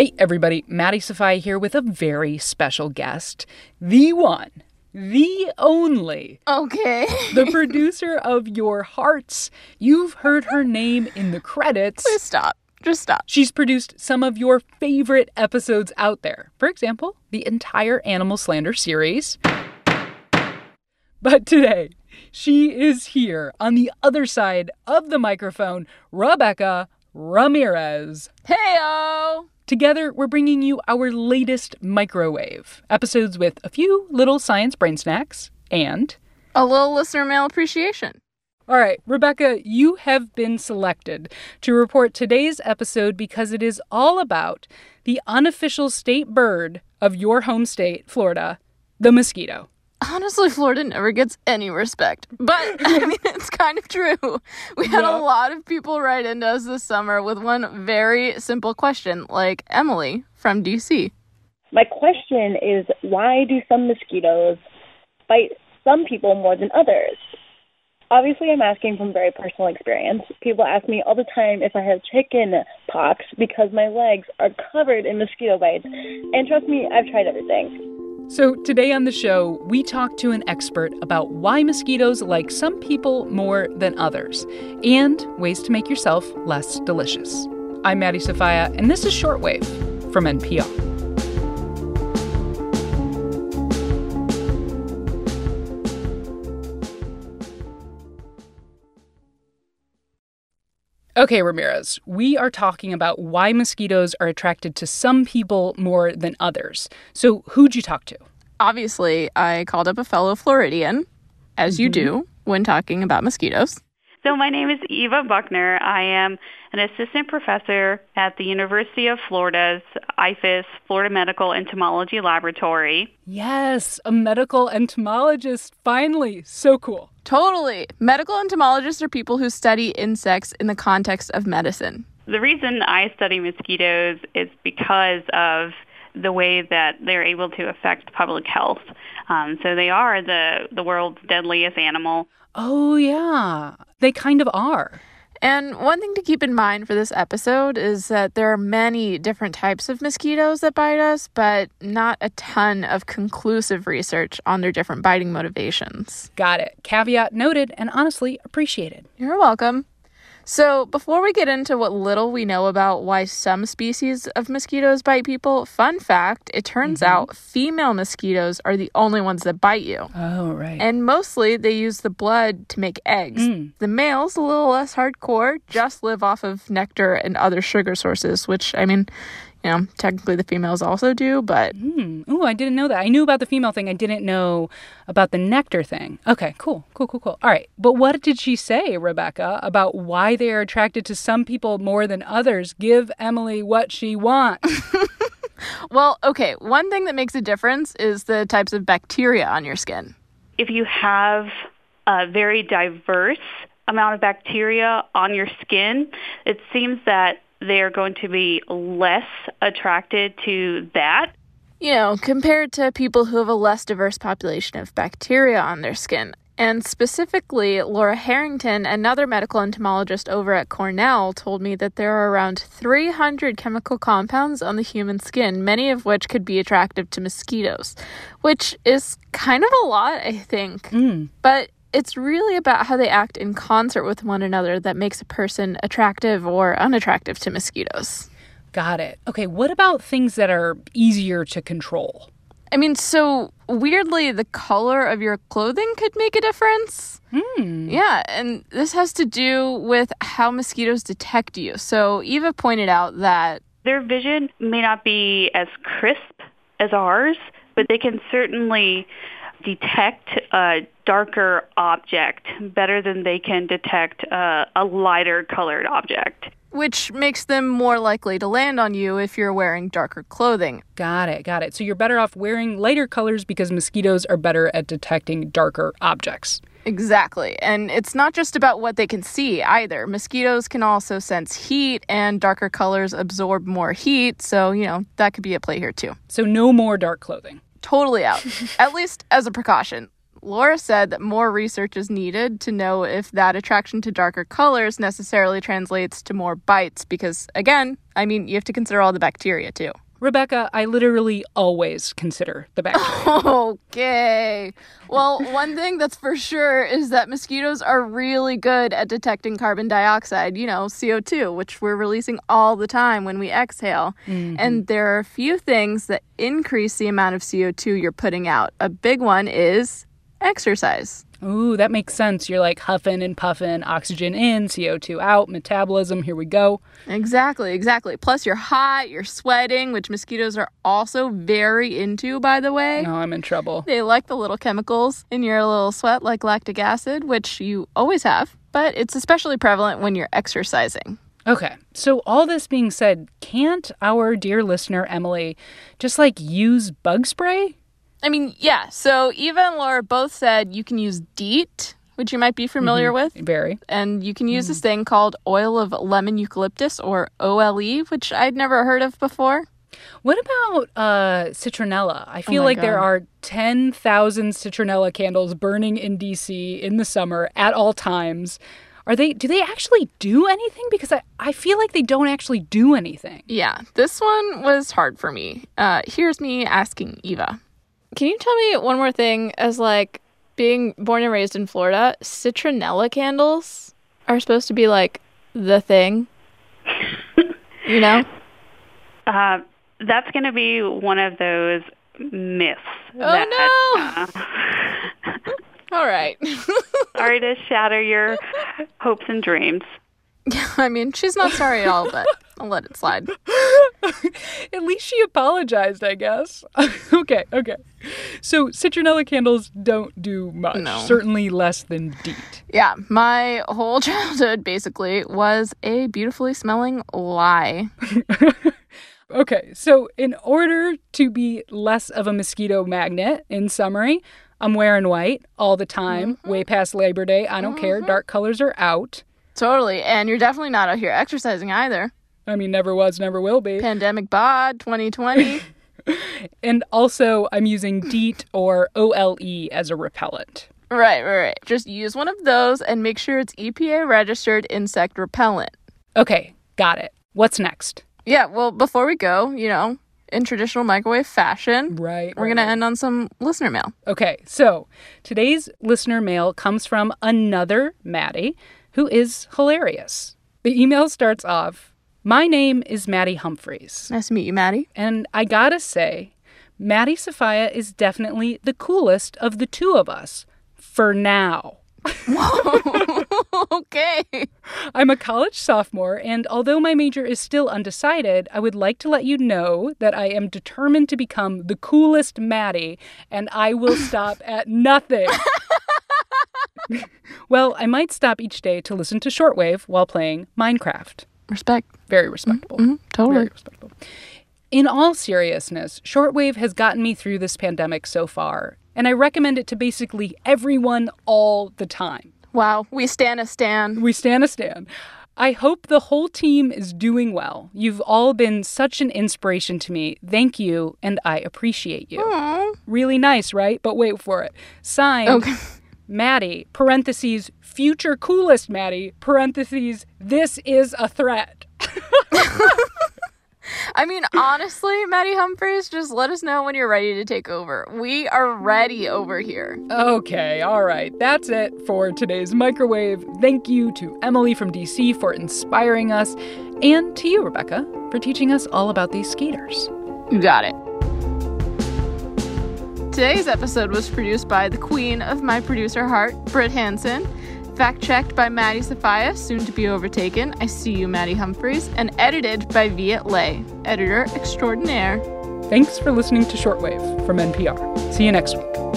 Hey, everybody, Maddie Sofia here with a very special guest. The one, the only, Okay. the producer of Your Hearts. You've heard her name in the credits. Please stop. Just stop. She's produced some of your favorite episodes out there. For example, the entire Animal Slander series. But today, she is here on the other side of the microphone, Rebecca Ramirez. Heyo. Together, we're bringing you our latest microwave episodes with a few little science brain snacks and. A little listener mail appreciation. All right, Rebecca, you have been selected to report today's episode because it is all about the unofficial state bird of your home state, Florida, the mosquito. Honestly, Florida never gets any respect. But I mean, it's kind of true. We had Yeah. a lot of people write into us this summer with one very simple question, like Emily from DC. My question is why do some mosquitoes bite some people more than others? Obviously, I'm asking from very personal experience. People ask me all the time if I have chicken pox because my legs are covered in mosquito bites. And trust me, I've tried everything. So, today on the show, we talk to an expert about why mosquitoes like some people more than others and ways to make yourself less delicious. I'm Maddie Sofia, and this is Shortwave from NPR. Okay, Ramirez, we are talking about why mosquitoes are attracted to some people more than others. So, who'd you talk to? Obviously, I called up a fellow Floridian, as you mm-hmm. do when talking about mosquitoes. So, my name is Eva Buckner. I am an assistant professor at the University of Florida's IFAS, Florida Medical Entomology Laboratory. Yes, a medical entomologist. Finally, so cool. Totally. Medical entomologists are people who study insects in the context of medicine. The reason I study mosquitoes is because of the way that they're able to affect public health. Um, so, they are the, the world's deadliest animal. Oh, yeah, they kind of are. And one thing to keep in mind for this episode is that there are many different types of mosquitoes that bite us, but not a ton of conclusive research on their different biting motivations. Got it. Caveat noted and honestly appreciated. You're welcome. So, before we get into what little we know about why some species of mosquitoes bite people, fun fact it turns mm-hmm. out female mosquitoes are the only ones that bite you. Oh, right. And mostly they use the blood to make eggs. Mm. The males, a little less hardcore, just live off of nectar and other sugar sources, which, I mean, you know, technically the females also do, but Hmm. Ooh, I didn't know that. I knew about the female thing. I didn't know about the nectar thing. Okay, cool, cool, cool, cool. All right. But what did she say, Rebecca, about why they are attracted to some people more than others? Give Emily what she wants. well, okay, one thing that makes a difference is the types of bacteria on your skin. if you have a very diverse amount of bacteria on your skin, it seems that they are going to be less attracted to that. You know, compared to people who have a less diverse population of bacteria on their skin. And specifically, Laura Harrington, another medical entomologist over at Cornell, told me that there are around 300 chemical compounds on the human skin, many of which could be attractive to mosquitoes, which is kind of a lot, I think. Hmm. But it's really about how they act in concert with one another that makes a person attractive or unattractive to mosquitoes. Got it. Okay, what about things that are easier to control? I mean, so weirdly, the color of your clothing could make a difference. Hmm. Yeah, and this has to do with how mosquitoes detect you. So Eva pointed out that Their vision may not be as crisp as ours, but they can certainly detect a darker object better than they can detect a, a lighter colored object. which makes them more likely to land on you if you're wearing darker clothing. Got it, got it. So you're better off wearing lighter colors because mosquitoes are better at detecting darker objects. Exactly. And it's not just about what they can see either. Mosquitoes can also sense heat, and darker colors absorb more heat. So, you know, that could be at play here too. So no more dark clothing. Totally out, at least as a precaution. Laura said that more research is needed to know if that attraction to darker colors necessarily translates to more bites because, again, I mean, you have to consider all the bacteria too. Rebecca, I literally always consider the bacteria. okay. Well, one thing that's for sure is that mosquitoes are really good at detecting carbon dioxide, you know, CO2, which we're releasing all the time when we exhale. Mm-hmm. And there are a few things that increase the amount of CO2 you're putting out. A big one is exercise. Ooh, that makes sense. You're like huffing and puffing, oxygen in, CO2 out, metabolism, here we go. Exactly, exactly. Plus, you're hot, you're sweating, which mosquitoes are also very into, by the way. No, I'm in trouble. They like the little chemicals in your little sweat, like lactic acid, which you always have, but it's especially prevalent when you're exercising. Okay, so all this being said, can't our dear listener, Emily, just like use bug spray? I mean, yeah. So Eva and Laura both said you can use DEET, which you might be familiar mm-hmm. with. Very. And you can use mm. this thing called oil of lemon eucalyptus or OLE, which I'd never heard of before. What about uh, citronella? I feel oh like God. there are 10,000 citronella candles burning in DC in the summer at all times. Are they do they actually do anything? Because I, I feel like they don't actually do anything. Yeah, this one was hard for me. Uh, here's me asking Eva. Can you tell me one more thing as like being born and raised in Florida, citronella candles are supposed to be like the thing. you know? Uh, that's going to be one of those myths. Oh that, no! Uh, All right. sorry to shatter your hopes and dreams. Yeah, I mean, she's not sorry at all, but I'll let it slide. at least she apologized, I guess. okay, okay. So citronella candles don't do much. No. Certainly less than DEET. Yeah, my whole childhood basically was a beautifully smelling lie. okay, so in order to be less of a mosquito magnet, in summary, I'm wearing white all the time, mm-hmm. way past Labor Day. I don't mm-hmm. care. Dark colors are out. Totally. And you're definitely not out here exercising either. I mean, never was, never will be. Pandemic bod 2020. and also, I'm using DEET or OLE as a repellent. Right, right, right. Just use one of those and make sure it's EPA registered insect repellent. Okay, got it. What's next? Yeah, well, before we go, you know, in traditional microwave fashion, right, we're right, going to end on some listener mail. Okay, so today's listener mail comes from another Maddie who is hilarious. The email starts off My name is Maddie Humphreys. Nice to meet you, Maddie. And I gotta say, Maddie Sofia is definitely the coolest of the two of us for now. Whoa. okay. I'm a college sophomore, and although my major is still undecided, I would like to let you know that I am determined to become the coolest Maddie, and I will stop at nothing. well, I might stop each day to listen to shortwave while playing Minecraft. Respect. Very respectable. Mm-hmm, totally. Very respectable. In all seriousness, shortwave has gotten me through this pandemic so far, and I recommend it to basically everyone all the time. Wow, we stand a stand. We stand a stand. I hope the whole team is doing well. You've all been such an inspiration to me. Thank you, and I appreciate you. Aww. Really nice, right? But wait for it. Signed, okay. Maddie, parentheses, future coolest Maddie, parentheses, this is a threat. I mean, honestly, Maddie Humphreys, just let us know when you're ready to take over. We are ready over here. Okay, all right. That's it for today's microwave. Thank you to Emily from DC for inspiring us, and to you, Rebecca, for teaching us all about these skaters. You got it. Today's episode was produced by the queen of my producer heart, Brit Hanson, fact checked by Maddie Sofia, soon to be overtaken. I see you, Maddie Humphreys, and edited by Viet Le, editor extraordinaire. Thanks for listening to Shortwave from NPR. See you next week.